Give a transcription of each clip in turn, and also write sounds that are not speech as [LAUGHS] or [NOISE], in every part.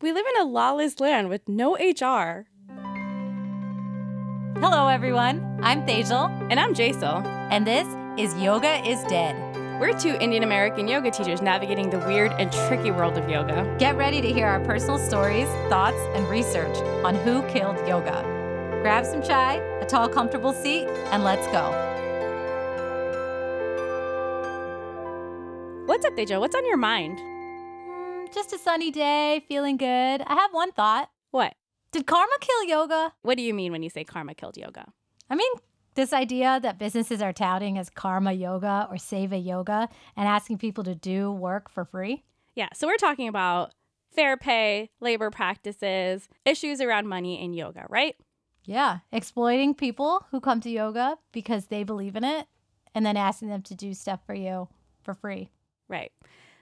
We live in a lawless land with no HR. Hello, everyone. I'm Tejal. And I'm Jaisal. And this is Yoga is Dead. We're two Indian American yoga teachers navigating the weird and tricky world of yoga. Get ready to hear our personal stories, thoughts, and research on who killed yoga. Grab some chai, a tall, comfortable seat, and let's go. What's up, Dejo? What's on your mind? Just a sunny day, feeling good. I have one thought. What? Did karma kill yoga? What do you mean when you say karma killed yoga? I mean, this idea that businesses are touting as karma yoga or seva yoga and asking people to do work for free. Yeah, so we're talking about fair pay, labor practices, issues around money in yoga, right? Yeah, exploiting people who come to yoga because they believe in it and then asking them to do stuff for you for free. Right.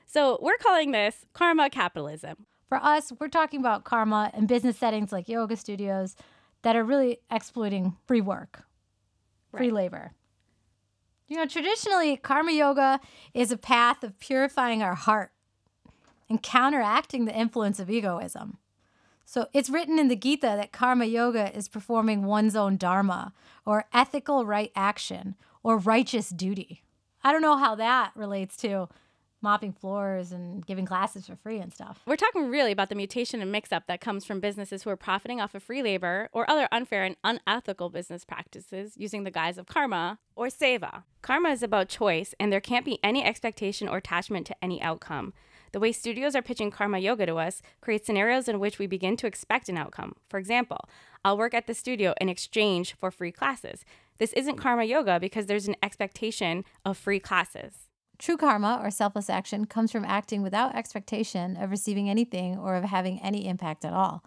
So we're calling this karma capitalism. For us, we're talking about karma in business settings like yoga studios that are really exploiting free work, free right. labor. You know, traditionally, karma yoga is a path of purifying our heart and counteracting the influence of egoism. So it's written in the Gita that karma yoga is performing one's own dharma or ethical right action or righteous duty. I don't know how that relates to mopping floors and giving classes for free and stuff. We're talking really about the mutation and mix up that comes from businesses who are profiting off of free labor or other unfair and unethical business practices using the guise of karma or seva. Karma is about choice, and there can't be any expectation or attachment to any outcome. The way studios are pitching karma yoga to us creates scenarios in which we begin to expect an outcome. For example, I'll work at the studio in exchange for free classes. This isn't karma yoga because there's an expectation of free classes. True karma or selfless action comes from acting without expectation of receiving anything or of having any impact at all.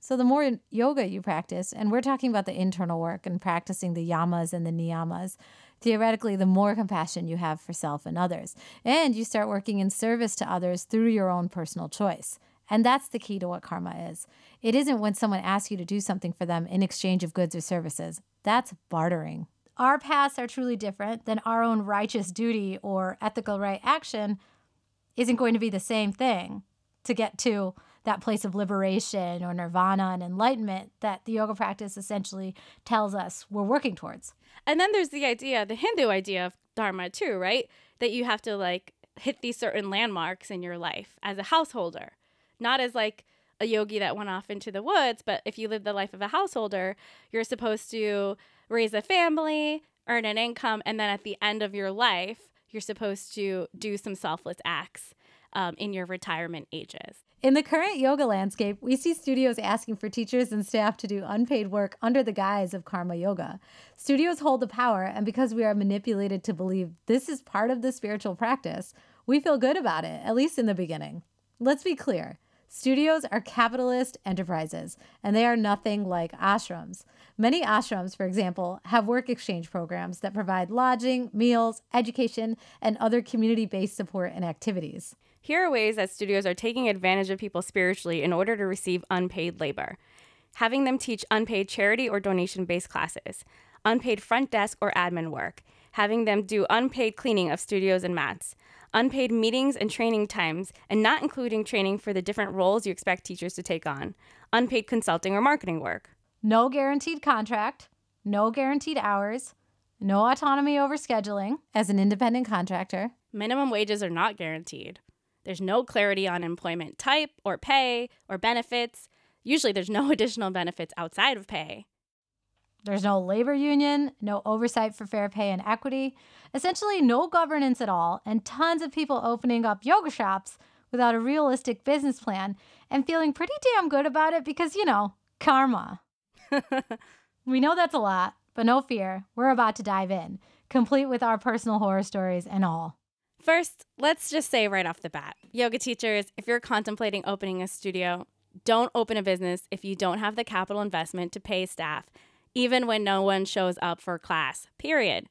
So, the more yoga you practice, and we're talking about the internal work and practicing the yamas and the niyamas, theoretically, the more compassion you have for self and others. And you start working in service to others through your own personal choice. And that's the key to what karma is. It isn't when someone asks you to do something for them in exchange of goods or services, that's bartering our paths are truly different, then our own righteous duty or ethical right action isn't going to be the same thing to get to that place of liberation or nirvana and enlightenment that the yoga practice essentially tells us we're working towards. And then there's the idea, the Hindu idea of dharma too, right? That you have to like hit these certain landmarks in your life as a householder, not as like a yogi that went off into the woods, but if you live the life of a householder, you're supposed to raise a family, earn an income, and then at the end of your life, you're supposed to do some selfless acts um, in your retirement ages. In the current yoga landscape, we see studios asking for teachers and staff to do unpaid work under the guise of karma yoga. Studios hold the power, and because we are manipulated to believe this is part of the spiritual practice, we feel good about it, at least in the beginning. Let's be clear studios are capitalist enterprises, and they are nothing like ashrams. Many ashrams, for example, have work exchange programs that provide lodging, meals, education, and other community based support and activities. Here are ways that studios are taking advantage of people spiritually in order to receive unpaid labor having them teach unpaid charity or donation based classes, unpaid front desk or admin work, having them do unpaid cleaning of studios and mats, unpaid meetings and training times, and not including training for the different roles you expect teachers to take on, unpaid consulting or marketing work no guaranteed contract, no guaranteed hours, no autonomy over scheduling as an independent contractor. Minimum wages are not guaranteed. There's no clarity on employment type or pay or benefits. Usually, there's no [LAUGHS] additional benefits outside of pay. There's no labor union, no oversight for fair pay and equity, essentially, no governance at all, and tons of people opening up yoga shops without a realistic business plan and feeling pretty damn good about it because, you know, karma. [LAUGHS] we know that's a lot, but no fear. We're about to dive in, complete with our personal horror stories and all. First, let's just say right off the bat yoga teachers, if you're contemplating opening a studio, don't open a business if you don't have the capital investment to pay staff, even when no one shows up for class, period.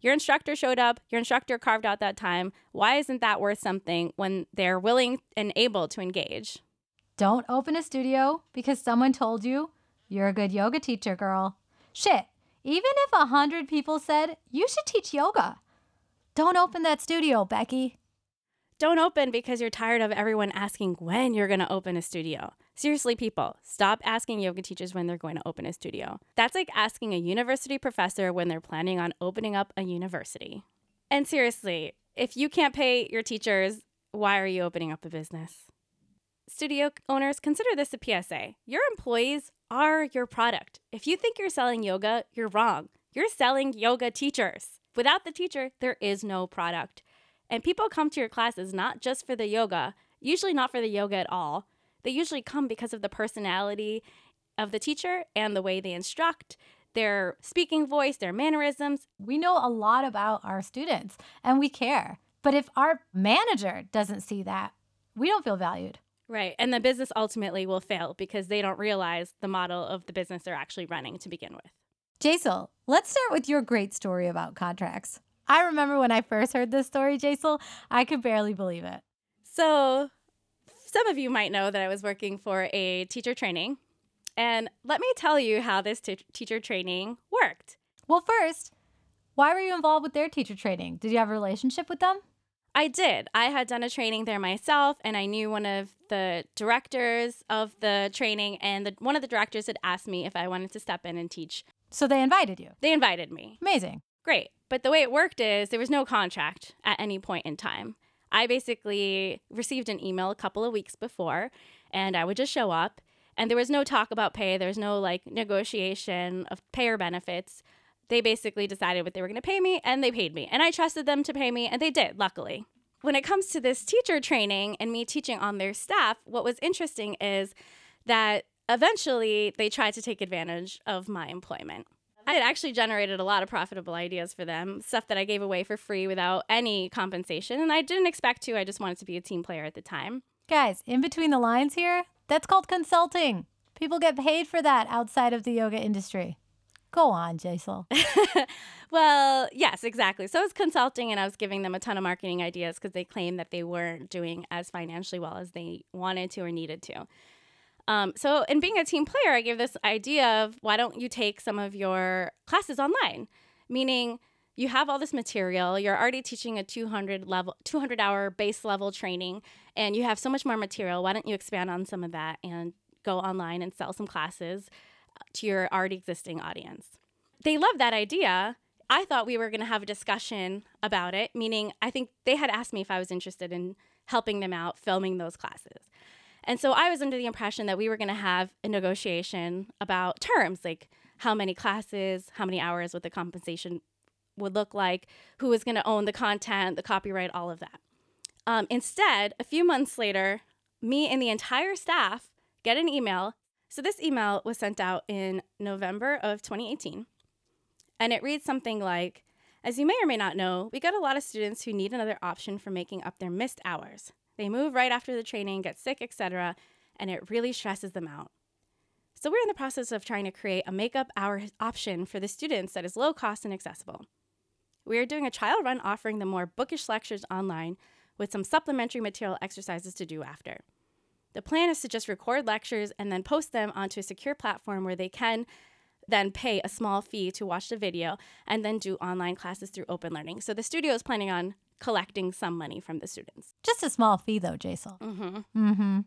Your instructor showed up, your instructor carved out that time. Why isn't that worth something when they're willing and able to engage? Don't open a studio because someone told you you're a good yoga teacher, girl. Shit, even if a hundred people said, you should teach yoga, don't open that studio, Becky. Don't open because you're tired of everyone asking when you're going to open a studio. Seriously, people, stop asking yoga teachers when they're going to open a studio. That's like asking a university professor when they're planning on opening up a university. And seriously, if you can't pay your teachers, why are you opening up a business? Studio owners, consider this a PSA. Your employees are your product. If you think you're selling yoga, you're wrong. You're selling yoga teachers. Without the teacher, there is no product. And people come to your classes not just for the yoga, usually not for the yoga at all. They usually come because of the personality of the teacher and the way they instruct, their speaking voice, their mannerisms. We know a lot about our students and we care. But if our manager doesn't see that, we don't feel valued. Right. And the business ultimately will fail because they don't realize the model of the business they're actually running to begin with. Jaisal, let's start with your great story about contracts. I remember when I first heard this story, Jaisal, I could barely believe it. So, some of you might know that I was working for a teacher training. And let me tell you how this t- teacher training worked. Well, first, why were you involved with their teacher training? Did you have a relationship with them? I did. I had done a training there myself, and I knew one of the directors of the training, and the, one of the directors had asked me if I wanted to step in and teach. So they invited you. They invited me. Amazing. Great. But the way it worked is there was no contract at any point in time. I basically received an email a couple of weeks before, and I would just show up. And there was no talk about pay. There was no like negotiation of pay or benefits. They basically decided what they were going to pay me, and they paid me. And I trusted them to pay me, and they did, luckily. When it comes to this teacher training and me teaching on their staff, what was interesting is that eventually they tried to take advantage of my employment. I had actually generated a lot of profitable ideas for them, stuff that I gave away for free without any compensation. And I didn't expect to, I just wanted to be a team player at the time. Guys, in between the lines here, that's called consulting. People get paid for that outside of the yoga industry. Go on, Jaisal. [LAUGHS] well, yes, exactly. So I was consulting and I was giving them a ton of marketing ideas because they claimed that they weren't doing as financially well as they wanted to or needed to. Um, so, in being a team player, I gave this idea of why don't you take some of your classes online? Meaning, you have all this material, you're already teaching a 200 level 200 hour base level training and you have so much more material. Why don't you expand on some of that and go online and sell some classes uh, to your already existing audience? They loved that idea. I thought we were going to have a discussion about it, meaning I think they had asked me if I was interested in helping them out filming those classes. And so I was under the impression that we were going to have a negotiation about terms, like how many classes, how many hours, what the compensation would look like, who was going to own the content, the copyright, all of that. Um, instead, a few months later, me and the entire staff get an email. So this email was sent out in November of 2018. And it reads something like As you may or may not know, we got a lot of students who need another option for making up their missed hours. They move right after the training, get sick, etc., and it really stresses them out. So we're in the process of trying to create a makeup hour option for the students that is low cost and accessible. We are doing a trial run offering them more bookish lectures online with some supplementary material exercises to do after. The plan is to just record lectures and then post them onto a secure platform where they can then pay a small fee to watch the video and then do online classes through open learning. So the studio is planning on collecting some money from the students. Just a small fee, though, Jaisal. Mm-hmm. Mm-hmm.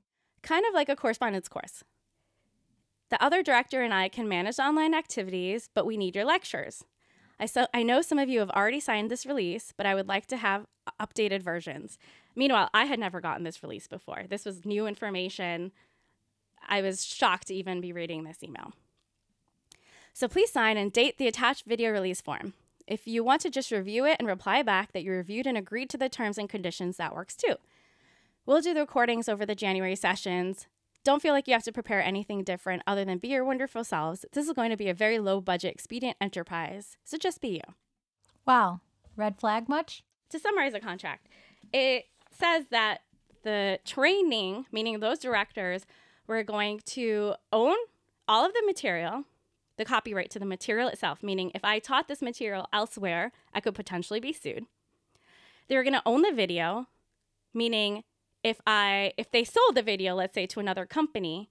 Kind of like a correspondence course. The other director and I can manage online activities, but we need your lectures. I, so, I know some of you have already signed this release, but I would like to have updated versions. Meanwhile, I had never gotten this release before. This was new information. I was shocked to even be reading this email. So please sign and date the attached video release form. If you want to just review it and reply back that you reviewed and agreed to the terms and conditions, that works too. We'll do the recordings over the January sessions. Don't feel like you have to prepare anything different other than be your wonderful selves. This is going to be a very low budget, expedient enterprise, so just be you. Wow. Red flag much? To summarize the contract, it says that the training, meaning those directors, were going to own all of the material the copyright to the material itself, meaning if I taught this material elsewhere, I could potentially be sued. They were going to own the video, meaning if I if they sold the video, let's say to another company,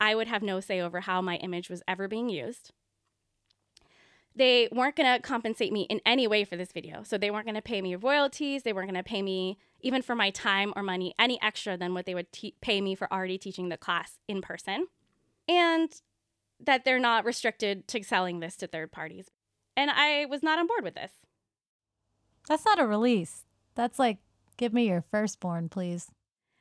I would have no say over how my image was ever being used. they weren't going to compensate me in any way for this video. So they weren't going to pay me royalties. They weren't going to pay me even for my time or money any extra than what they would te- pay me for already teaching the class in person. And that they're not restricted to selling this to third parties. And I was not on board with this. That's not a release. That's like, give me your firstborn, please.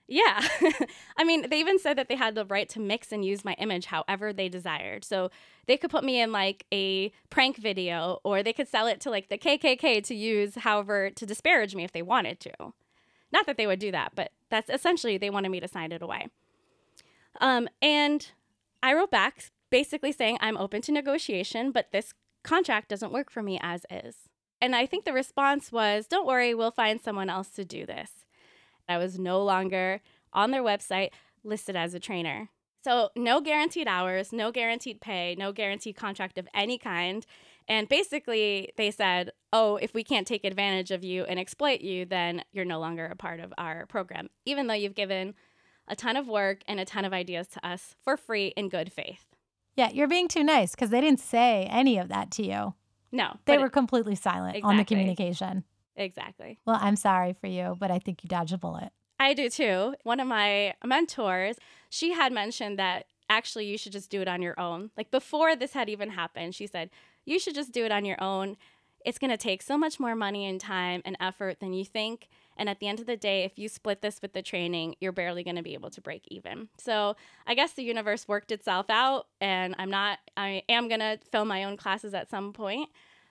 Yeah. [LAUGHS] I mean, they even said that they had the right to mix and use my image however they desired. So they could put me in like a prank video or they could sell it to like the KKK to use however to disparage me if they wanted to. Not that they would do that, but that's essentially they wanted me to sign it away. Um, and I wrote back basically saying I'm open to negotiation, but this contract doesn't work for me as is. And I think the response was, don't worry, we'll find someone else to do this. I was no longer on their website listed as a trainer. So, no guaranteed hours, no guaranteed pay, no guaranteed contract of any kind. And basically, they said, oh, if we can't take advantage of you and exploit you, then you're no longer a part of our program, even though you've given a ton of work and a ton of ideas to us for free in good faith. Yeah, you're being too nice because they didn't say any of that to you. No, They were completely silent on the communication. exactly. Well, I'm sorry for you, but I think you dodged a bullet. I do too. One of my mentors, she had mentioned that actually you should just do it on your own. Like before this had even happened, she said, you should just do it on your own. It's going to take so much more money and time and effort than you think. And at the end of the day, if you split this with the training, you're barely going to be able to break even. So I guess the universe worked itself out, and I'm not, I am going to film my own classes at some point.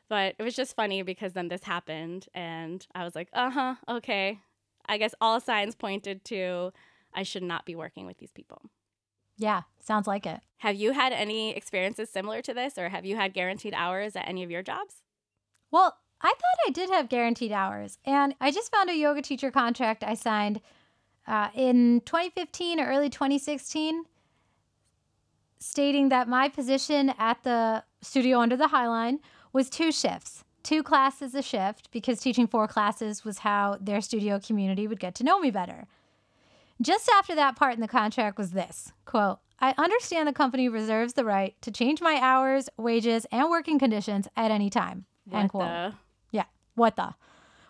But it was just funny because then this happened, and I was like, uh huh, okay. I guess all signs pointed to I should not be working with these people. Yeah, sounds like it. Have you had any experiences similar to this, or have you had guaranteed hours at any of your jobs? Well, I thought I did have guaranteed hours, and I just found a yoga teacher contract I signed uh, in 2015 or early 2016 stating that my position at the studio under the Highline was two shifts, two classes a shift, because teaching four classes was how their studio community would get to know me better. Just after that part in the contract was this quote, I understand the company reserves the right to change my hours, wages, and working conditions at any time. End What quote. the- what the?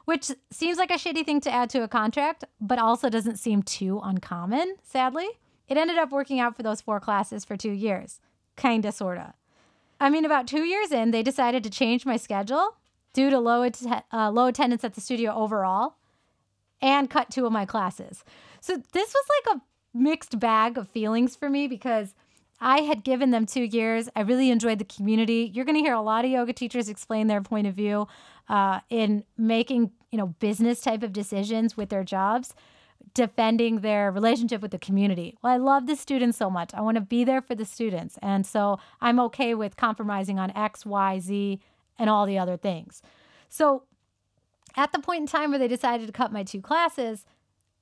Which seems like a shitty thing to add to a contract, but also doesn't seem too uncommon, sadly. It ended up working out for those four classes for two years. Kinda, sorta. I mean, about two years in, they decided to change my schedule due to low, att- uh, low attendance at the studio overall and cut two of my classes. So this was like a mixed bag of feelings for me because I had given them two years. I really enjoyed the community. You're going to hear a lot of yoga teachers explain their point of view uh, in making you know business type of decisions with their jobs, defending their relationship with the community. Well, I love the students so much. I want to be there for the students, and so I'm okay with compromising on X, Y, Z, and all the other things. So at the point in time where they decided to cut my two classes,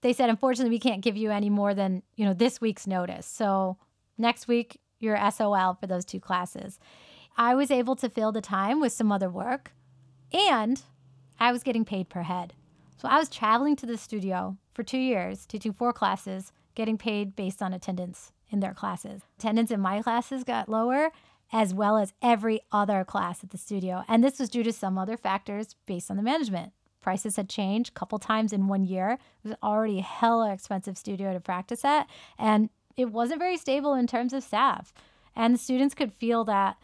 they said, unfortunately, we can't give you any more than, you know, this week's notice. So next week, you're SOL for those two classes. I was able to fill the time with some other work and I was getting paid per head. So I was traveling to the studio for two years, teaching four classes, getting paid based on attendance in their classes. Attendance in my classes got lower, as well as every other class at the studio. And this was due to some other factors based on the management. Prices had changed a couple times in one year. It was already a hella expensive studio to practice at. And it wasn't very stable in terms of staff. And the students could feel that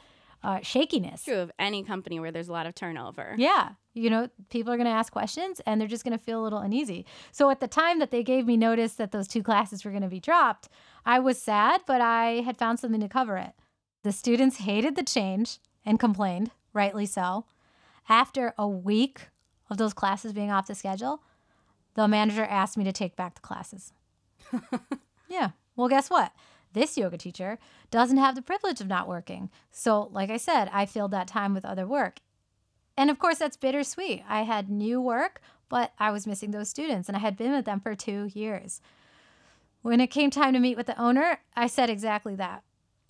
uh, shakiness. True of any company where there's a lot of turnover. Yeah. You know, people are going to ask questions and they're just going to feel a little uneasy. So at the time that they gave me notice that those two classes were going to be dropped, I was sad, but I had found something to cover it. The students hated the change and complained, rightly so. After a week of those classes being off the schedule, the manager asked me to take back the classes. [LAUGHS] yeah. Well, guess what? This yoga teacher doesn't have the privilege of not working. So, like I said, I filled that time with other work. And of course, that's bittersweet. I had new work, but I was missing those students and I had been with them for two years. When it came time to meet with the owner, I said exactly that.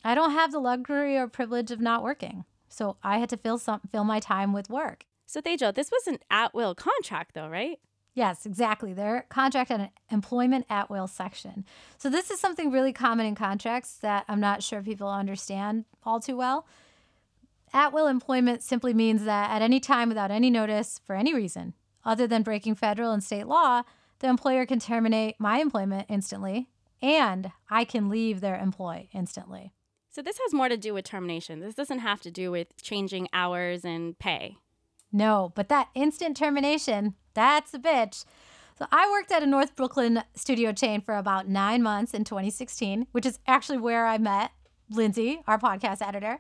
I don't have the luxury or privilege of not working. So I had to fill some fill my time with work. So Tejo, this was an at will contract though, right? Yes, exactly. Their contract and employment at will section. So this is something really common in contracts that I'm not sure people understand all too well. At will employment simply means that at any time without any notice for any reason, other than breaking federal and state law, the employer can terminate my employment instantly and I can leave their employ instantly. So this has more to do with termination. This doesn't have to do with changing hours and pay. No, but that instant termination, that's a bitch. So I worked at a North Brooklyn studio chain for about nine months in 2016, which is actually where I met Lindsay, our podcast editor.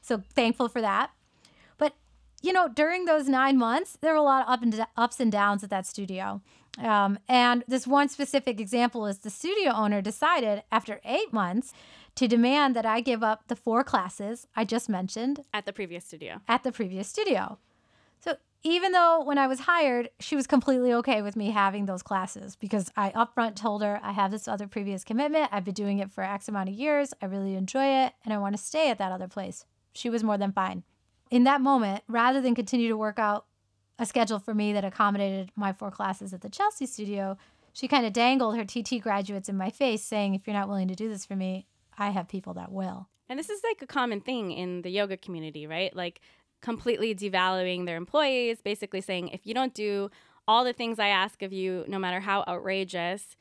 So thankful for that. But you know, during those nine months, there were a lot of up and ups and downs at that studio. Um, and this one specific example is the studio owner decided after eight months to demand that I give up the four classes I just mentioned at the previous studio. At the previous studio. So even though when I was hired, she was completely okay with me having those classes because I upfront told her I have this other previous commitment. I've been doing it for X amount of years. I really enjoy it and I want to stay at that other place. She was more than fine. In that moment, rather than continue to work out a schedule for me that accommodated my four classes at the Chelsea studio, she kind of dangled her TT graduates in my face, saying, If you're not willing to do this for me, I have people that will. And this is like a common thing in the yoga community, right? Like completely devaluing their employees, basically saying, If you don't do all the things I ask of you, no matter how outrageous,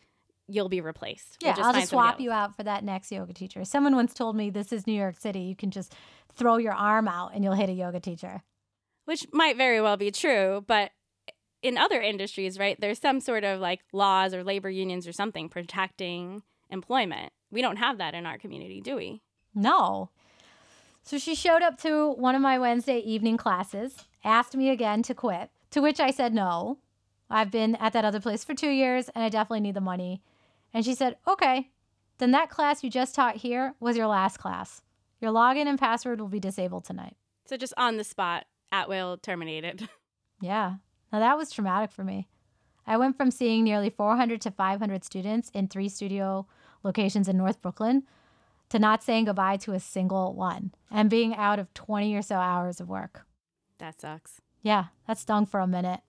you'll be replaced. Yeah, we'll just I'll just swap you out for that next yoga teacher. Someone once told me this is New York City. You can just throw your arm out and you'll hit a yoga teacher which might very well be true, but in other industries, right, there's some sort of like laws or labor unions or something protecting employment. We don't have that in our community, do we? No. So she showed up to one of my Wednesday evening classes, asked me again to quit, to which I said no. I've been at that other place for two years and I definitely need the money. And she said, okay, then that class you just taught here was your last class. Your login and password will be disabled tonight. So just on the spot, at will terminated. [LAUGHS] Yeah. Now that was traumatic for me. I went from seeing nearly 400 to 500 students in three studio locations in North Brooklyn to not saying goodbye to a single one and being out of 20 or so hours of work. That sucks. Yeah, that stung for a minute.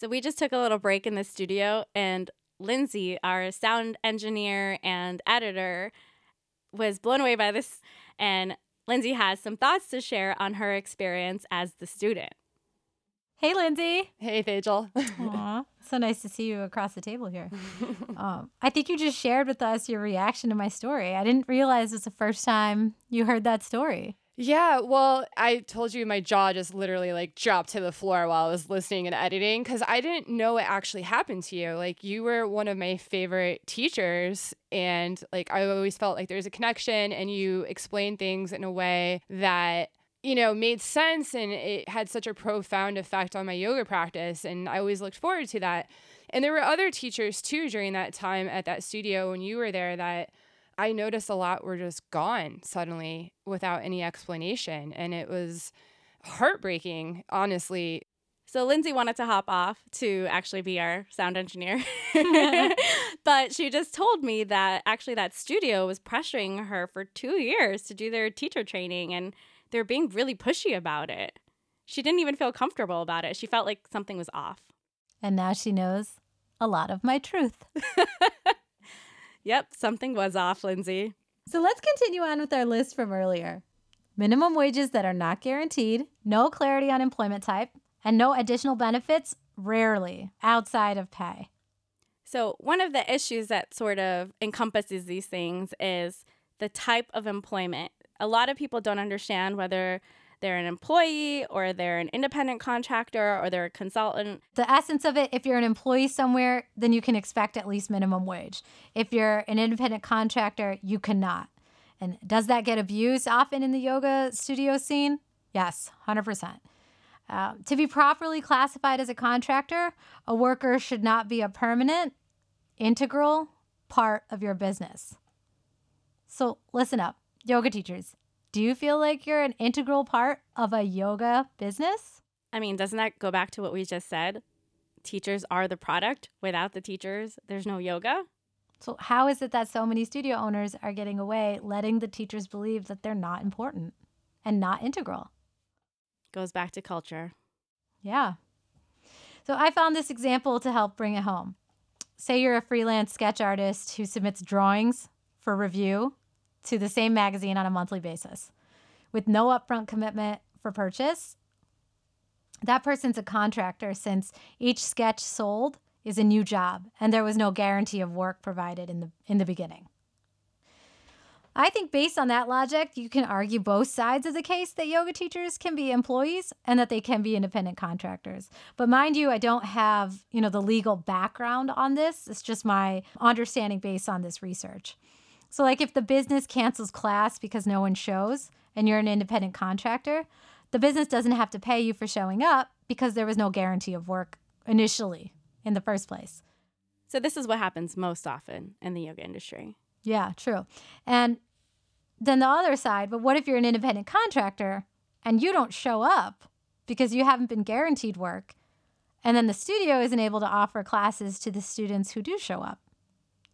So we just took a little break in the studio, and Lindsay, our sound engineer and editor, was blown away by this. And Lindsay has some thoughts to share on her experience as the student. Hey, Lindsay. Hey, Tejal. So nice to see you across the table here. [LAUGHS] um, I think you just shared with us your reaction to my story. I didn't realize it's the first time you heard that story. Yeah, well, I told you my jaw just literally like dropped to the floor while I was listening and editing because I didn't know it actually happened to you. Like, you were one of my favorite teachers, and like, I always felt like there's a connection, and you explained things in a way that you know, made sense and it had such a profound effect on my yoga practice. And I always looked forward to that. And there were other teachers too during that time at that studio when you were there that I noticed a lot were just gone suddenly without any explanation. And it was heartbreaking, honestly. So Lindsay wanted to hop off to actually be our sound engineer. [LAUGHS] [LAUGHS] but she just told me that actually that studio was pressuring her for 2 years to do their teacher training and they're being really pushy about it. She didn't even feel comfortable about it. She felt like something was off. And now she knows a lot of my truth. [LAUGHS] Yep, something was off, Lindsay. So let's continue on with our list from earlier minimum wages that are not guaranteed, no clarity on employment type, and no additional benefits, rarely outside of pay. So, one of the issues that sort of encompasses these things is the type of employment. A lot of people don't understand whether they're an employee or they're an independent contractor or they're a consultant. The essence of it, if you're an employee somewhere, then you can expect at least minimum wage. If you're an independent contractor, you cannot. And does that get abused often in the yoga studio scene? Yes, 100%. Uh, to be properly classified as a contractor, a worker should not be a permanent, integral part of your business. So listen up, yoga teachers. Do you feel like you're an integral part of a yoga business? I mean, doesn't that go back to what we just said? Teachers are the product. Without the teachers, there's no yoga. So, how is it that so many studio owners are getting away letting the teachers believe that they're not important and not integral? Goes back to culture. Yeah. So, I found this example to help bring it home. Say you're a freelance sketch artist who submits drawings for review to the same magazine on a monthly basis with no upfront commitment for purchase, that person's a contractor since each sketch sold is a new job and there was no guarantee of work provided in the in the beginning. I think based on that logic, you can argue both sides of the case that yoga teachers can be employees and that they can be independent contractors. But mind you, I don't have, you know, the legal background on this. It's just my understanding based on this research. So like if the business cancels class because no one shows and you're an independent contractor, the business doesn't have to pay you for showing up because there was no guarantee of work initially in the first place. So this is what happens most often in the yoga industry. Yeah, true. And then the other side, but what if you're an independent contractor and you don't show up because you haven't been guaranteed work? And then the studio isn't able to offer classes to the students who do show up.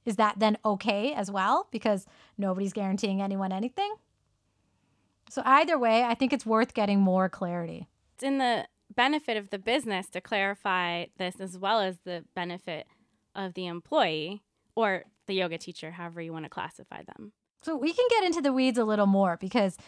Is that then okay as well? Because nobody's guaranteeing anyone anything? So, either way, I think it's worth getting more clarity. It's in the benefit of the business to clarify this as well as the benefit of the employee or the yoga teacher, however you want to classify them. So we can get into the weeds a little more because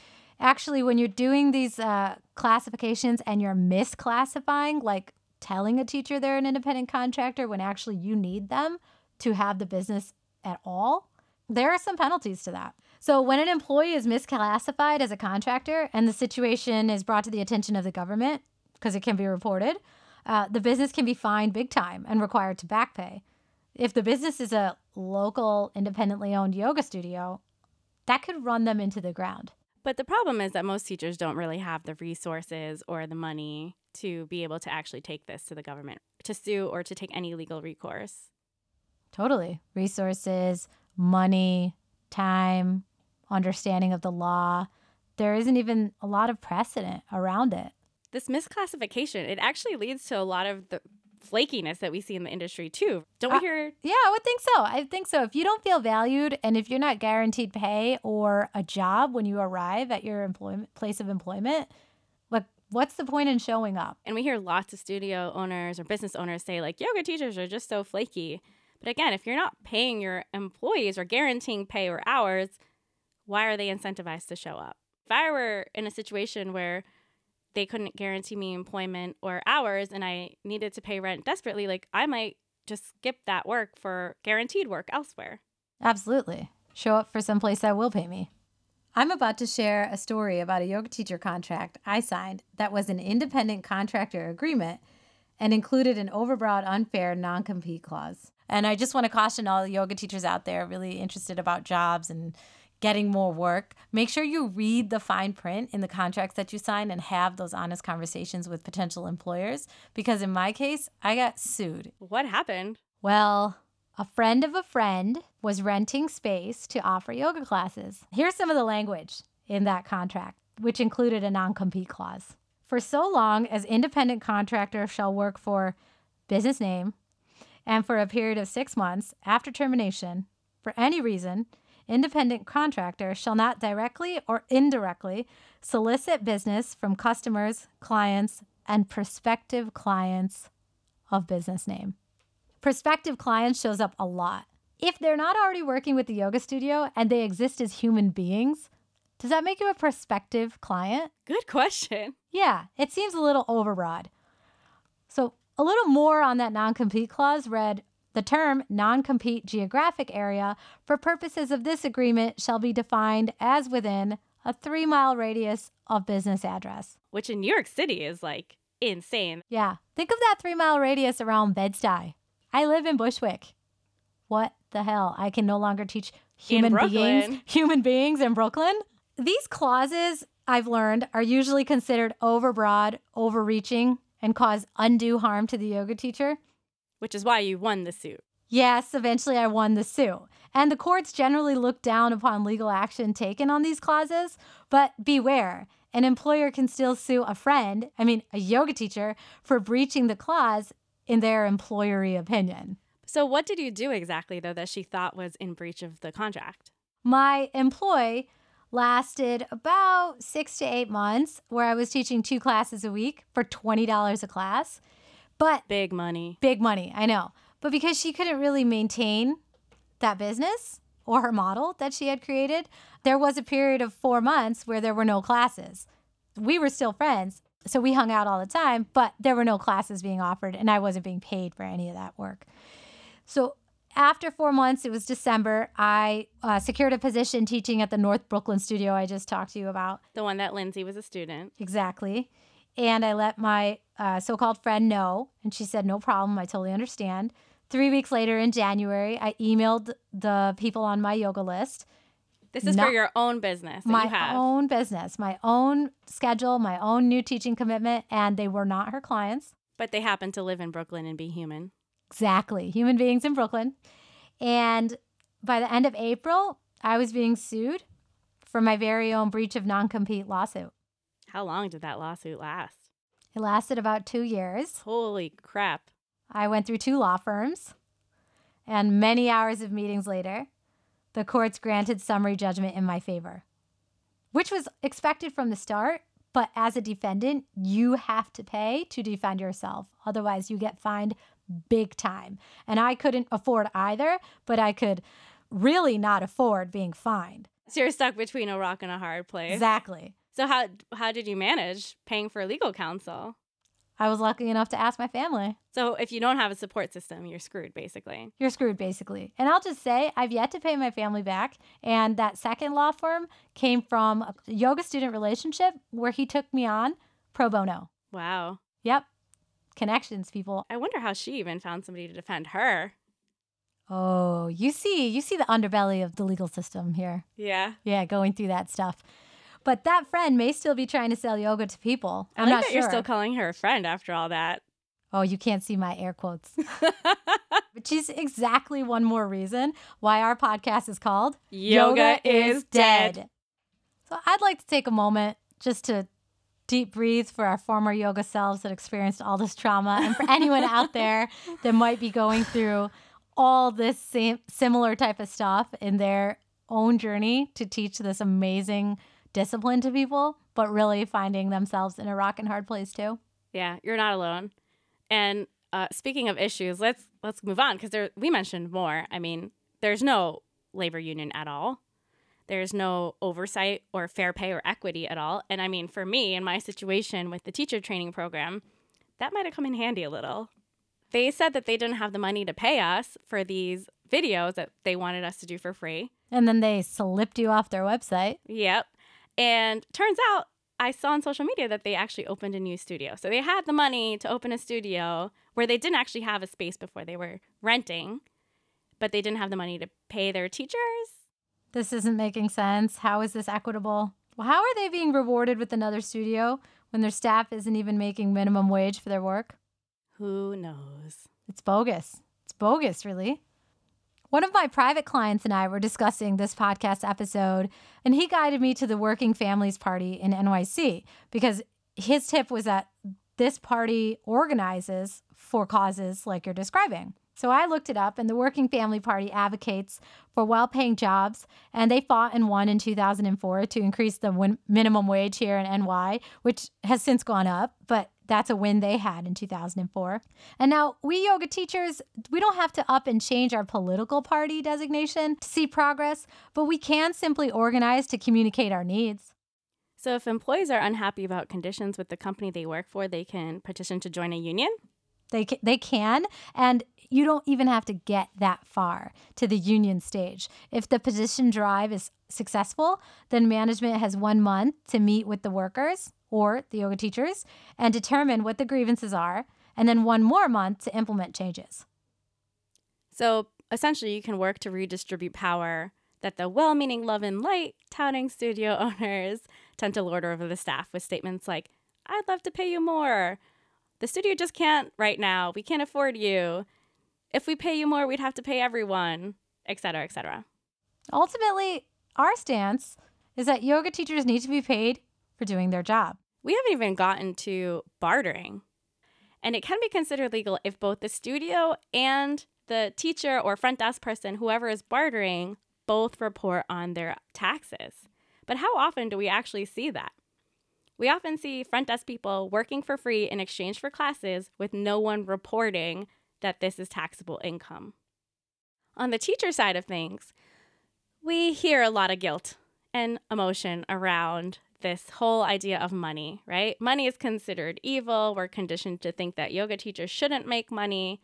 actually, when you're doing these uh, classifications and you're misclassifying, like telling a teacher they're an independent contractor when actually you need them to have the business at all, there are some penalties to that. So, when an employee is misclassified as a contractor and the situation is brought to the attention of the government, because it can be reported, uh, the business can be fined big time and required to back pay. If the business is a local, independently owned yoga studio, that could run them into the ground. But the problem is that most teachers don't really have the resources or the money to be able to actually take this to the government to sue or to take any legal recourse. Totally. Resources, money, time, understanding of the law. There isn't even a lot of precedent around it. This misclassification, it actually leads to a lot of the flakiness that we see in the industry too. Don't we Uh, hear? Yeah, I would think so. I think so. If you don't feel valued and if you're not guaranteed pay or a job when you arrive at your employment place of employment, like what's the point in showing up? And we hear lots of studio owners or business owners say, like, yoga teachers are just so flaky. But again, if you're not paying your employees or guaranteeing pay or hours, why are they incentivized to show up? If I were in a situation where they couldn't guarantee me employment or hours and I needed to pay rent desperately, like I might just skip that work for guaranteed work elsewhere. Absolutely. Show up for some place that will pay me. I'm about to share a story about a yoga teacher contract I signed that was an independent contractor agreement and included an overbroad, unfair non compete clause. And I just want to caution all the yoga teachers out there really interested about jobs and getting more work. Make sure you read the fine print in the contracts that you sign and have those honest conversations with potential employers. Because in my case, I got sued. What happened? Well, a friend of a friend was renting space to offer yoga classes. Here's some of the language in that contract, which included a non compete clause. For so long as independent contractor shall work for business name and for a period of six months after termination, for any reason, independent contractor shall not directly or indirectly solicit business from customers, clients, and prospective clients of business name prospective clients shows up a lot. If they're not already working with the yoga studio and they exist as human beings, does that make you a prospective client? Good question. Yeah, it seems a little overbroad. So, a little more on that non compete clause read the term non compete geographic area for purposes of this agreement shall be defined as within a three mile radius of business address. Which in New York City is like insane. Yeah, think of that three mile radius around Bed-Stuy. I live in Bushwick. What the hell? I can no longer teach human beings, [LAUGHS] human beings in Brooklyn. These clauses I've learned are usually considered overbroad, overreaching, and cause undue harm to the yoga teacher. Which is why you won the suit. Yes, eventually I won the suit. And the courts generally look down upon legal action taken on these clauses, but beware. An employer can still sue a friend, I mean, a yoga teacher, for breaching the clause in their employery opinion. So what did you do exactly though that she thought was in breach of the contract? My employ lasted about six to eight months, where I was teaching two classes a week for $20 a class. But Big money. big money, I know. But because she couldn't really maintain that business or her model that she had created, there was a period of four months where there were no classes. we were still friends. So we hung out all the time, but there were no classes being offered and I wasn't being paid for any of that work. So after four months, it was December, I uh, secured a position teaching at the North Brooklyn studio I just talked to you about. The one that Lindsay was a student. Exactly. And I let my uh, so called friend know, and she said, No problem. I totally understand. Three weeks later in January, I emailed the people on my yoga list. This is Not- for your own business that my you have. own business, my own schedule, my own new teaching commitment, and they were not her clients. But they happen to live in Brooklyn and be human. Exactly. Human beings in Brooklyn. And by the end of April, I was being sued for my very own breach of non compete lawsuit. How long did that lawsuit last? It lasted about two years. Holy crap. I went through two law firms, and many hours of meetings later, the courts granted summary judgment in my favor, which was expected from the start. But as a defendant, you have to pay to defend yourself. Otherwise, you get fined big time. And I couldn't afford either, but I could really not afford being fined. So you're stuck between a rock and a hard place. Exactly. So how how did you manage paying for legal counsel? I was lucky enough to ask my family. So if you don't have a support system, you're screwed basically. You're screwed, basically. And I'll just say, I've yet to pay my family back. And that second law firm came from a yoga student relationship where he took me on pro bono. Wow. Yep. Connections, people. I wonder how she even found somebody to defend her. Oh, you see, you see the underbelly of the legal system here. Yeah. Yeah, going through that stuff. But that friend may still be trying to sell yoga to people. I I'm like not that sure. you're still calling her a friend after all that. oh, you can't see my air quotes. [LAUGHS] Which is exactly one more reason why our podcast is called Yoga is Dead. So I'd like to take a moment just to deep breathe for our former yoga selves that experienced all this trauma and for anyone out there [LAUGHS] that might be going through all this same similar type of stuff in their own journey to teach this amazing discipline to people, but really finding themselves in a rock and hard place too. Yeah, you're not alone. And uh, speaking of issues, let's let's move on because there we mentioned more. I mean, there's no labor union at all. There's no oversight or fair pay or equity at all. And I mean, for me in my situation with the teacher training program, that might have come in handy a little. They said that they didn't have the money to pay us for these videos that they wanted us to do for free. And then they slipped you off their website. Yep. And turns out I saw on social media that they actually opened a new studio. So they had the money to open a studio where they didn't actually have a space before they were renting, but they didn't have the money to pay their teachers. This isn't making sense. How is this equitable? Well, how are they being rewarded with another studio when their staff isn't even making minimum wage for their work? Who knows? It's bogus. It's bogus, really. One of my private clients and I were discussing this podcast episode, and he guided me to the Working Families Party in NYC because his tip was that this party organizes for causes like you're describing. So I looked it up, and the Working Family Party advocates for well paying jobs, and they fought and won in 2004 to increase the win- minimum wage here in NY, which has since gone up, but that's a win they had in 2004. And now we yoga teachers, we don't have to up and change our political party designation to see progress, but we can simply organize to communicate our needs. So if employees are unhappy about conditions with the company they work for, they can petition to join a union. They ca- they can and you don't even have to get that far to the union stage. If the petition drive is successful, then management has 1 month to meet with the workers or the yoga teachers and determine what the grievances are and then one more month to implement changes. So essentially, you can work to redistribute power that the well meaning love and light touting studio [LAUGHS] owners tend to lord over the staff with statements like, I'd love to pay you more. The studio just can't right now. We can't afford you. If we pay you more, we'd have to pay everyone, et cetera, et cetera. Ultimately, our stance is that yoga teachers need to be paid for doing their job. We haven't even gotten to bartering. And it can be considered legal if both the studio and the teacher or front desk person, whoever is bartering, both report on their taxes. But how often do we actually see that? We often see front desk people working for free in exchange for classes with no one reporting that this is taxable income. On the teacher side of things, we hear a lot of guilt and emotion around this whole idea of money, right? Money is considered evil. We're conditioned to think that yoga teachers shouldn't make money.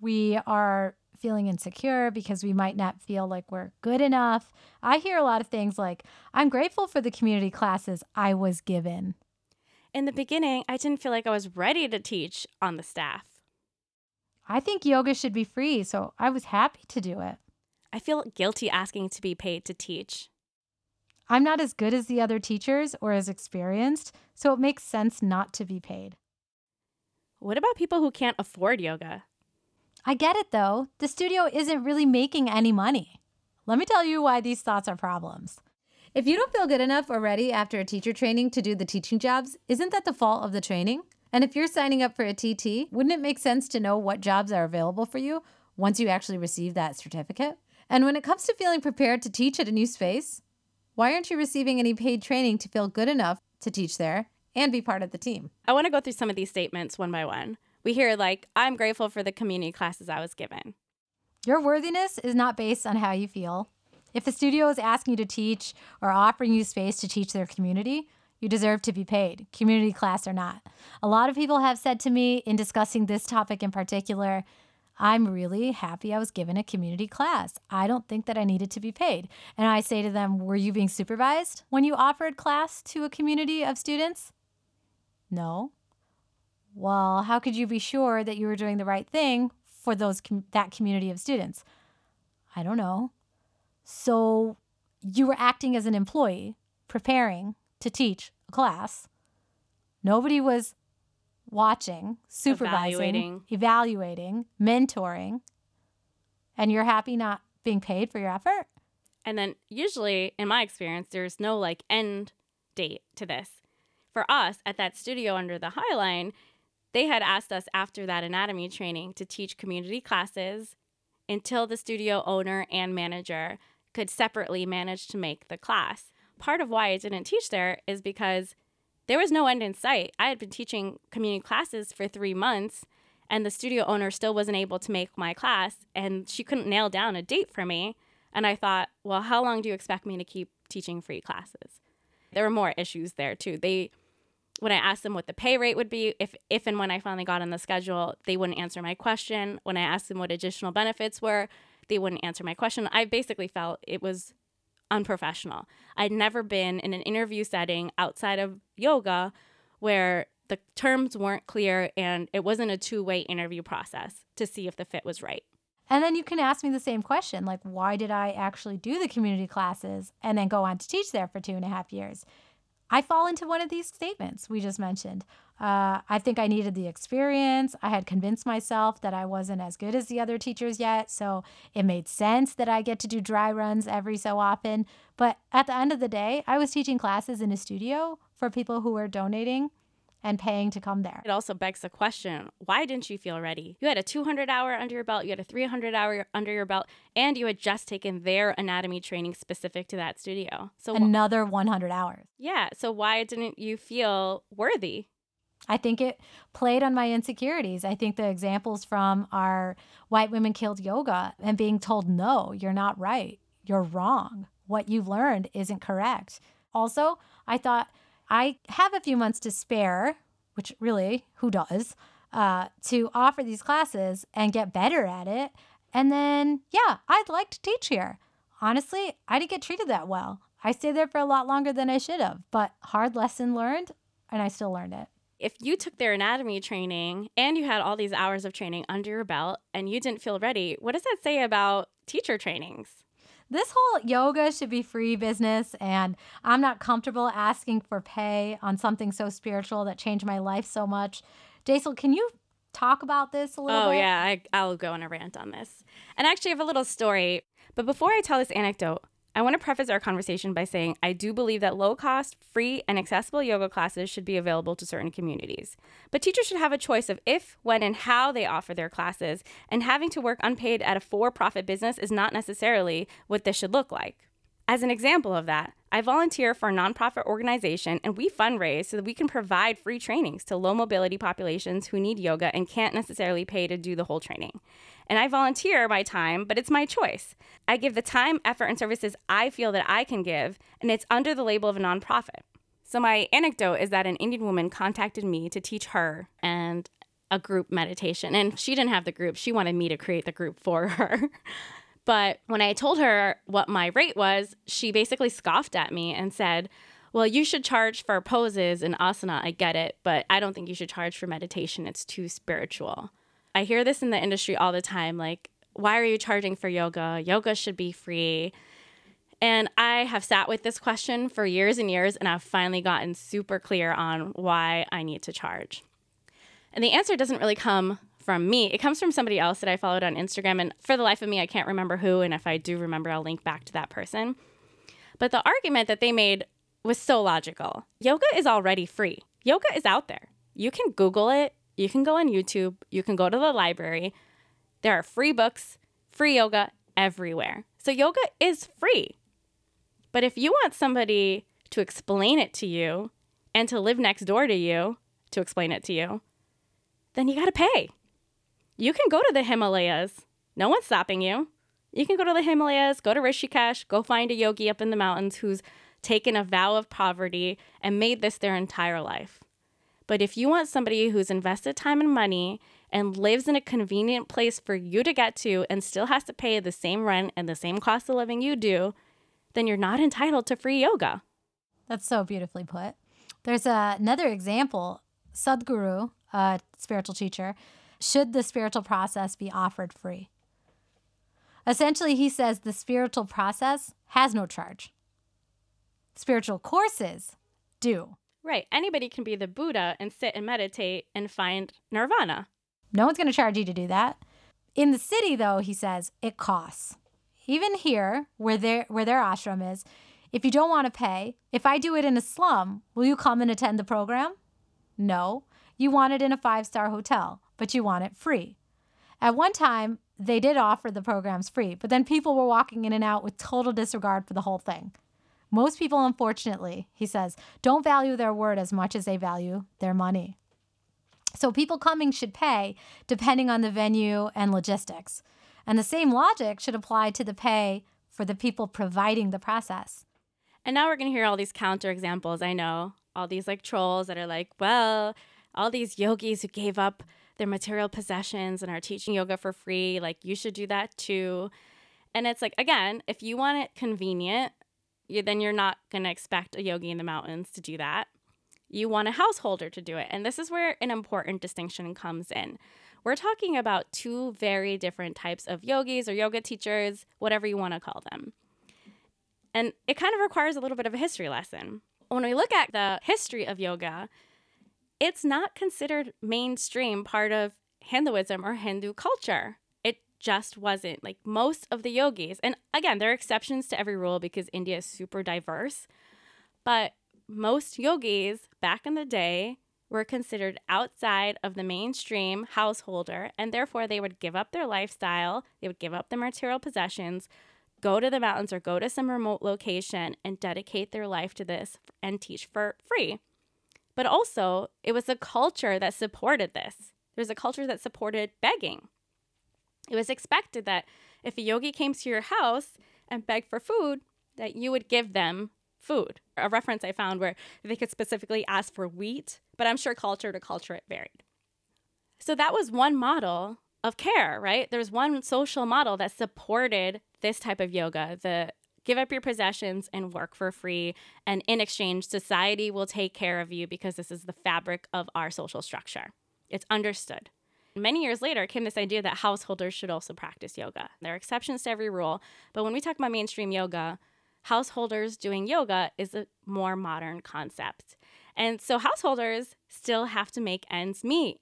We are feeling insecure because we might not feel like we're good enough. I hear a lot of things like, I'm grateful for the community classes I was given. In the beginning, I didn't feel like I was ready to teach on the staff. I think yoga should be free, so I was happy to do it. I feel guilty asking to be paid to teach. I'm not as good as the other teachers or as experienced, so it makes sense not to be paid. What about people who can't afford yoga? I get it though. The studio isn't really making any money. Let me tell you why these thoughts are problems. If you don't feel good enough or ready after a teacher training to do the teaching jobs, isn't that the fault of the training? And if you're signing up for a TT, wouldn't it make sense to know what jobs are available for you once you actually receive that certificate? And when it comes to feeling prepared to teach at a new space, why aren't you receiving any paid training to feel good enough to teach there and be part of the team? I want to go through some of these statements one by one. We hear, like, I'm grateful for the community classes I was given. Your worthiness is not based on how you feel. If the studio is asking you to teach or offering you space to teach their community, you deserve to be paid, community class or not. A lot of people have said to me in discussing this topic in particular, I'm really happy I was given a community class. I don't think that I needed to be paid. And I say to them, Were you being supervised when you offered class to a community of students? No. Well, how could you be sure that you were doing the right thing for those com- that community of students? I don't know. So you were acting as an employee, preparing to teach class. Nobody was watching, supervising, Evaluating. evaluating, mentoring, and you're happy not being paid for your effort? And then, usually, in my experience, there's no like end date to this. For us at that studio under the High Line, they had asked us after that anatomy training to teach community classes until the studio owner and manager could separately manage to make the class. Part of why I didn't teach there is because there was no end in sight. I had been teaching community classes for three months, and the studio owner still wasn't able to make my class, and she couldn't nail down a date for me. And I thought, well, how long do you expect me to keep teaching free classes? There were more issues there too. They when I asked them what the pay rate would be, if if and when I finally got on the schedule, they wouldn't answer my question. When I asked them what additional benefits were, they wouldn't answer my question. I basically felt it was unprofessional. I'd never been in an interview setting outside of yoga where the terms weren't clear and it wasn't a two-way interview process to see if the fit was right. And then you can ask me the same question like, why did I actually do the community classes and then go on to teach there for two and a half years? I fall into one of these statements we just mentioned. Uh, I think I needed the experience. I had convinced myself that I wasn't as good as the other teachers yet. So it made sense that I get to do dry runs every so often. But at the end of the day, I was teaching classes in a studio for people who were donating and paying to come there. It also begs the question why didn't you feel ready? You had a 200 hour under your belt, you had a 300 hour under your belt, and you had just taken their anatomy training specific to that studio. So, Another 100 hours. yeah, so why didn't you feel worthy? I think it played on my insecurities. I think the examples from our White Women Killed Yoga and being told, no, you're not right. You're wrong. What you've learned isn't correct. Also, I thought I have a few months to spare, which really, who does, uh, to offer these classes and get better at it. And then, yeah, I'd like to teach here. Honestly, I didn't get treated that well. I stayed there for a lot longer than I should have, but hard lesson learned, and I still learned it if you took their anatomy training and you had all these hours of training under your belt and you didn't feel ready, what does that say about teacher trainings? This whole yoga should be free business, and I'm not comfortable asking for pay on something so spiritual that changed my life so much. Jesal, can you talk about this a little oh, bit? yeah, I, I'll go on a rant on this. And actually, I have a little story. But before I tell this anecdote, I want to preface our conversation by saying I do believe that low cost, free, and accessible yoga classes should be available to certain communities. But teachers should have a choice of if, when, and how they offer their classes, and having to work unpaid at a for profit business is not necessarily what this should look like. As an example of that, I volunteer for a nonprofit organization and we fundraise so that we can provide free trainings to low mobility populations who need yoga and can't necessarily pay to do the whole training. And I volunteer my time, but it's my choice. I give the time, effort, and services I feel that I can give, and it's under the label of a nonprofit. So, my anecdote is that an Indian woman contacted me to teach her and a group meditation. And she didn't have the group, she wanted me to create the group for [LAUGHS] her. But when I told her what my rate was, she basically scoffed at me and said, well, you should charge for poses and asana. I get it, but I don't think you should charge for meditation. It's too spiritual. I hear this in the industry all the time like, why are you charging for yoga? Yoga should be free. And I have sat with this question for years and years, and I've finally gotten super clear on why I need to charge. And the answer doesn't really come from me. It comes from somebody else that I followed on Instagram. And for the life of me, I can't remember who. And if I do remember, I'll link back to that person. But the argument that they made was so logical. Yoga is already free, yoga is out there. You can Google it, you can go on YouTube, you can go to the library. There are free books, free yoga everywhere. So yoga is free. But if you want somebody to explain it to you and to live next door to you to explain it to you, then you got to pay. You can go to the Himalayas. No one's stopping you. You can go to the Himalayas, go to Rishikesh, go find a yogi up in the mountains who's taken a vow of poverty and made this their entire life. But if you want somebody who's invested time and money and lives in a convenient place for you to get to and still has to pay the same rent and the same cost of living you do, then you're not entitled to free yoga. That's so beautifully put. There's a, another example Sadhguru, a spiritual teacher, should the spiritual process be offered free? Essentially, he says the spiritual process has no charge. Spiritual courses do. Right. Anybody can be the Buddha and sit and meditate and find nirvana. No one's going to charge you to do that. In the city, though, he says it costs. Even here, where their where their ashram is, if you don't want to pay, if I do it in a slum, will you come and attend the program? No. You want it in a five star hotel, but you want it free. At one time, they did offer the programs free, but then people were walking in and out with total disregard for the whole thing. Most people, unfortunately, he says, don't value their word as much as they value their money. So people coming should pay depending on the venue and logistics. And the same logic should apply to the pay for the people providing the process. And now we're going to hear all these counter examples. I know all these like trolls that are like, well, all these yogis who gave up their material possessions and are teaching yoga for free, like you should do that too. And it's like, again, if you want it convenient, you, then you're not going to expect a yogi in the mountains to do that. You want a householder to do it. And this is where an important distinction comes in. We're talking about two very different types of yogis or yoga teachers, whatever you want to call them. And it kind of requires a little bit of a history lesson. When we look at the history of yoga, it's not considered mainstream part of Hinduism or Hindu culture It just wasn't. Like most of the yogis, and again, there are exceptions to every rule because India is super diverse, but most yogis back in the day were considered outside of the mainstream householder, and therefore they would give up their lifestyle, they would give up their material possessions, go to the mountains or go to some remote location and dedicate their life to this and teach for free. But also, it was a culture that supported this. There was a culture that supported begging. It was expected that if a yogi came to your house and begged for food, that you would give them food. A reference I found where they could specifically ask for wheat, but I'm sure culture to culture it varied. So that was one model of care, right? There's one social model that supported this type of yoga, the give up your possessions and work for free. And in exchange, society will take care of you because this is the fabric of our social structure. It's understood. Many years later came this idea that householders should also practice yoga. There are exceptions to every rule, but when we talk about mainstream yoga, householders doing yoga is a more modern concept. And so householders still have to make ends meet,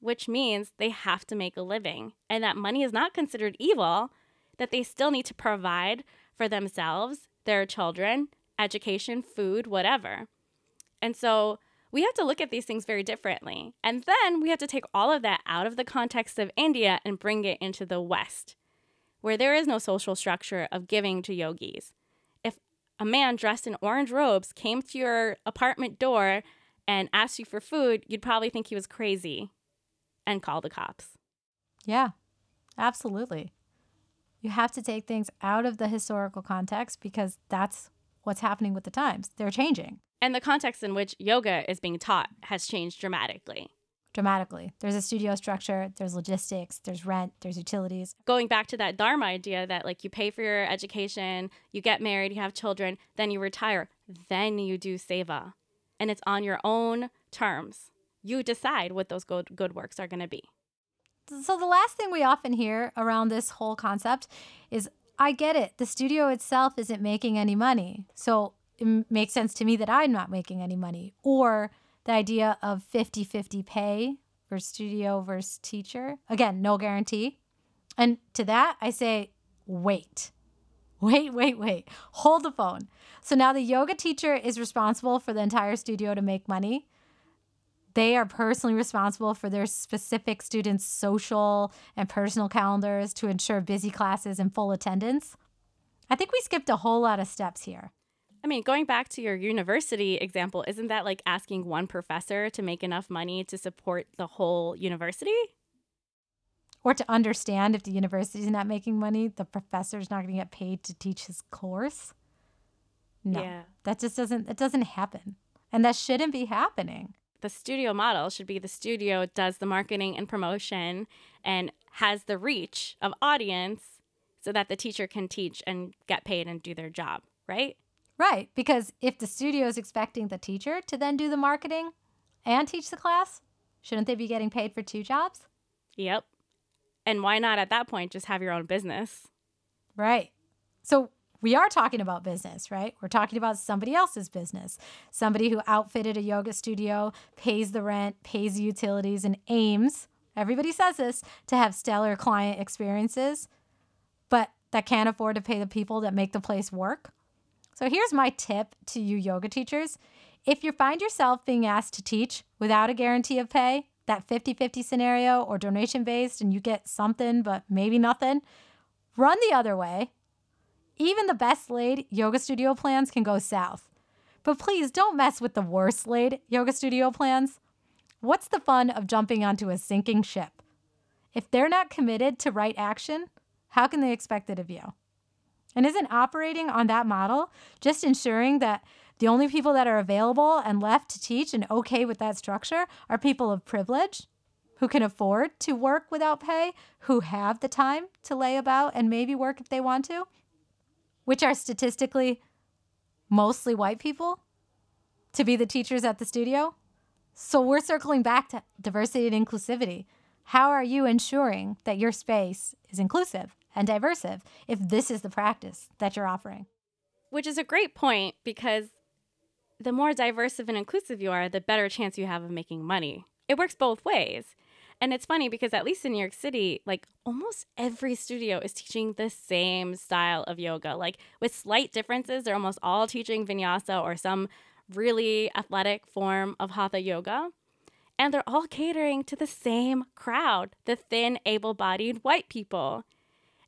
which means they have to make a living. And that money is not considered evil, that they still need to provide for themselves, their children, education, food, whatever. And so we have to look at these things very differently. And then we have to take all of that out of the context of India and bring it into the West, where there is no social structure of giving to yogis. If a man dressed in orange robes came to your apartment door and asked you for food, you'd probably think he was crazy and call the cops. Yeah, absolutely. You have to take things out of the historical context because that's what's happening with the times. They're changing. And the context in which yoga is being taught has changed dramatically. Dramatically. There's a studio structure, there's logistics, there's rent, there's utilities. Going back to that Dharma idea that like you pay for your education, you get married, you have children, then you retire, then you do seva. And it's on your own terms. You decide what those good, good works are going to be. So, the last thing we often hear around this whole concept is I get it. The studio itself isn't making any money. So, it makes sense to me that I'm not making any money. Or the idea of 50 50 pay for studio versus teacher. Again, no guarantee. And to that, I say, wait. Wait, wait, wait. Hold the phone. So now the yoga teacher is responsible for the entire studio to make money. They are personally responsible for their specific students' social and personal calendars to ensure busy classes and full attendance. I think we skipped a whole lot of steps here. I mean, going back to your university example, isn't that like asking one professor to make enough money to support the whole university? Or to understand if the university is not making money, the professor's not going to get paid to teach his course? No. Yeah. That just doesn't that doesn't happen. And that shouldn't be happening the studio model should be the studio does the marketing and promotion and has the reach of audience so that the teacher can teach and get paid and do their job, right? Right, because if the studio is expecting the teacher to then do the marketing and teach the class, shouldn't they be getting paid for two jobs? Yep. And why not at that point just have your own business? Right. So we are talking about business, right? We're talking about somebody else's business. Somebody who outfitted a yoga studio, pays the rent, pays the utilities, and aims, everybody says this, to have stellar client experiences, but that can't afford to pay the people that make the place work. So here's my tip to you yoga teachers. If you find yourself being asked to teach without a guarantee of pay, that 50 50 scenario or donation based, and you get something but maybe nothing, run the other way even the best laid yoga studio plans can go south. But please don't mess with the worst laid yoga studio plans. What's the fun of jumping onto a sinking ship? If they're not committed to right action, how can they expect it of you? And isn't operating on that model just ensuring that the only people that are available and left to teach and okay with that structure are people of privilege who can afford to work without pay, who have the time to lay about and maybe work if they want to? Which are statistically mostly white people, to be the teachers at the studio. So we're circling back to diversity and inclusivity. How are you ensuring that your space is inclusive and diversive if this is the practice that you're offering? Which is a great point because the more diverse and inclusive you are, the better chance you have of making money. It works both ways. And it's funny because at least in New York City, like almost every studio is teaching the same style of yoga. Like with slight differences, they're almost all teaching vinyasa or some really athletic form of hatha yoga. And they're all catering to the same crowd, the thin, able bodied white people.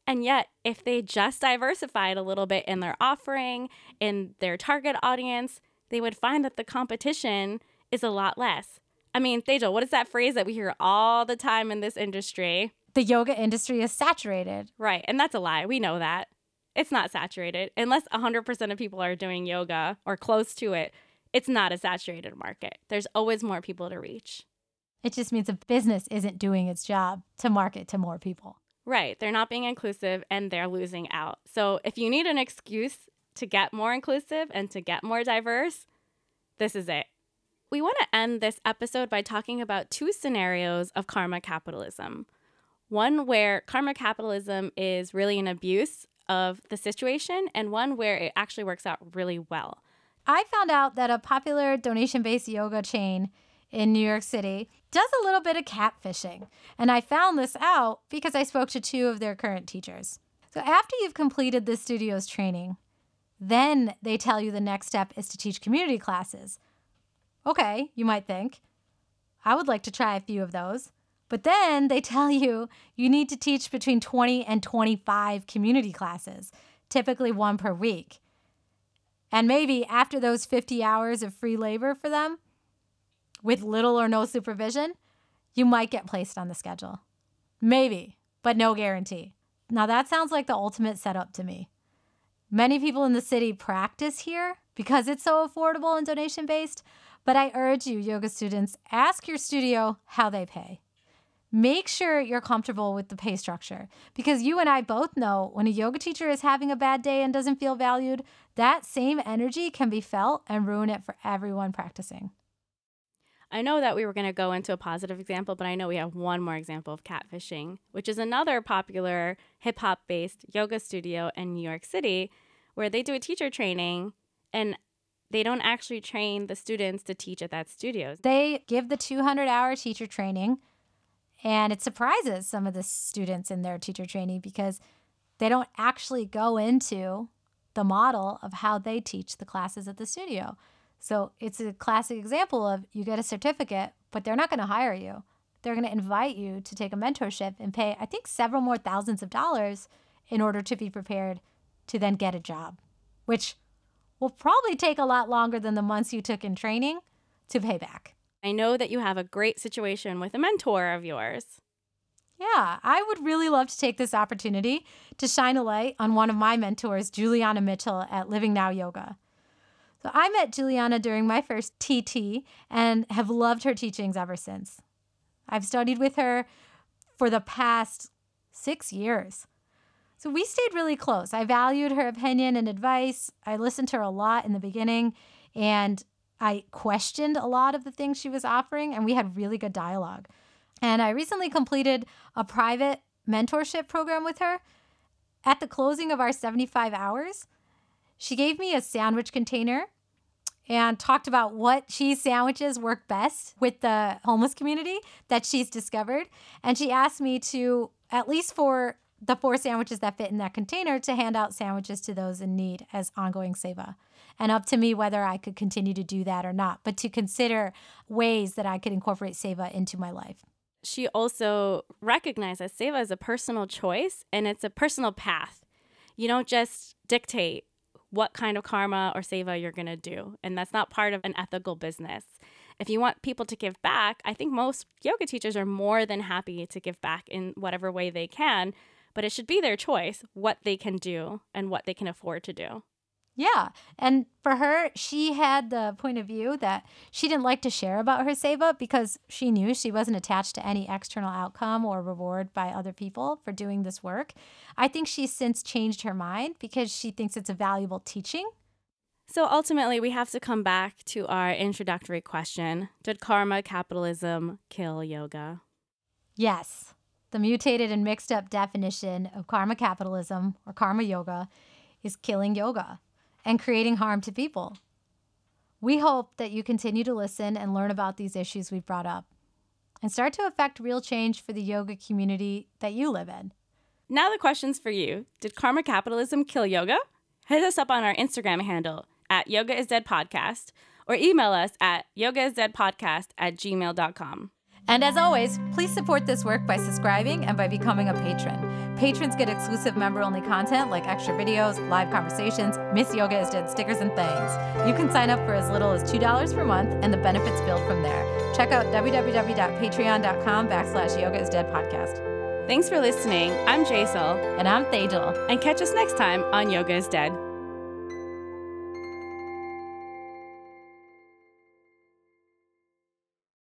And yet, if they just diversified a little bit in their offering, in their target audience, they would find that the competition is a lot less. I mean, Tejal, what is that phrase that we hear all the time in this industry? The yoga industry is saturated. Right. And that's a lie. We know that. It's not saturated. Unless 100% of people are doing yoga or close to it, it's not a saturated market. There's always more people to reach. It just means a business isn't doing its job to market to more people. Right. They're not being inclusive and they're losing out. So if you need an excuse to get more inclusive and to get more diverse, this is it. We want to end this episode by talking about two scenarios of karma capitalism. One where karma capitalism is really an abuse of the situation, and one where it actually works out really well. I found out that a popular donation based yoga chain in New York City does a little bit of catfishing. And I found this out because I spoke to two of their current teachers. So after you've completed the studio's training, then they tell you the next step is to teach community classes. Okay, you might think. I would like to try a few of those. But then they [LAUGHS] tell you you need to teach between 20 and 25 community classes, typically one per week. And maybe after those 50 hours of free labor for them, with little or no supervision, you might get placed on the schedule. Maybe, but no guarantee. Now that sounds like the ultimate setup to me. Many people in the city practice here because it's so affordable and donation based. But I urge you, yoga students, ask your studio how they pay. Make sure you're comfortable with the pay structure because you and I both know when a yoga teacher is having a bad day and doesn't feel valued, that same energy can be felt and ruin it for everyone practicing. I know that we were going to go into a positive example, but I know we have one more example of catfishing, which is another popular hip hop based yoga studio in New York City where they do a teacher training and they don't actually train the students to teach at that studio. They give the 200 hour teacher training, and it surprises some of the students in their teacher training because they don't actually go into the model of how they teach the classes at the studio. So it's a classic example of you get a certificate, but they're not going to hire you. They're going to invite you to take a mentorship and pay, I think, several more thousands of dollars in order to be prepared to then get a job, which will probably take a lot longer than the months you took in training to pay back. I know that you have a great situation with a mentor of yours. Yeah, I would really love to take this opportunity to shine a light on one of my mentors, Juliana Mitchell at Living Now Yoga. So I met Juliana during my first TT and have loved her teachings ever since. I've studied with her for the past six years. So we stayed really close. I valued her opinion and advice. I listened to her a lot in the beginning and I questioned a lot of the things she was offering, and we had really good dialogue. And I recently completed a private mentorship program with her. At the closing of our 75 hours, she gave me a sandwich container and talked about what cheese sandwiches work best with the homeless community that she's discovered. And she asked me to, at least for the four sandwiches that fit in that container, to hand out sandwiches to those in need as ongoing seva. And up to me whether I could continue to do that or not, but to consider ways that I could incorporate seva into my life. She also recognizes seva as a personal choice and it's a personal path. You don't just dictate what kind of karma or seva you're going to do. And that's not part of an ethical business. If you want people to give back, I think most yoga teachers are more than happy to give back in whatever way they can, but it should be their choice what they can do and what they can afford to do. Yeah. And for her, she had the point of view that she didn't like to share about her seva because she knew she wasn't attached to any external outcome or reward by other people for doing this work. I think she's since changed her mind because she thinks it's a valuable teaching. So ultimately, we have to come back to our introductory question Did karma capitalism kill yoga? Yes. The mutated and mixed up definition of karma capitalism or karma yoga is killing yoga and creating harm to people. We hope that you continue to listen and learn about these issues we've brought up and start to affect real change for the yoga community that you live in. Now, the question's for you Did karma capitalism kill yoga? Hit us up on our Instagram handle at Yoga is Dead Podcast or email us at yogaisdeadpodcast at gmail.com. And as always, please support this work by subscribing and by becoming a patron. Patrons get exclusive member only content like extra videos, live conversations, Miss Yoga is Dead stickers, and things. You can sign up for as little as $2 per month, and the benefits build from there. Check out www.patreon.com backslash yoga is dead podcast. Thanks for listening. I'm Jesal. And I'm Tejal. And catch us next time on Yoga is Dead.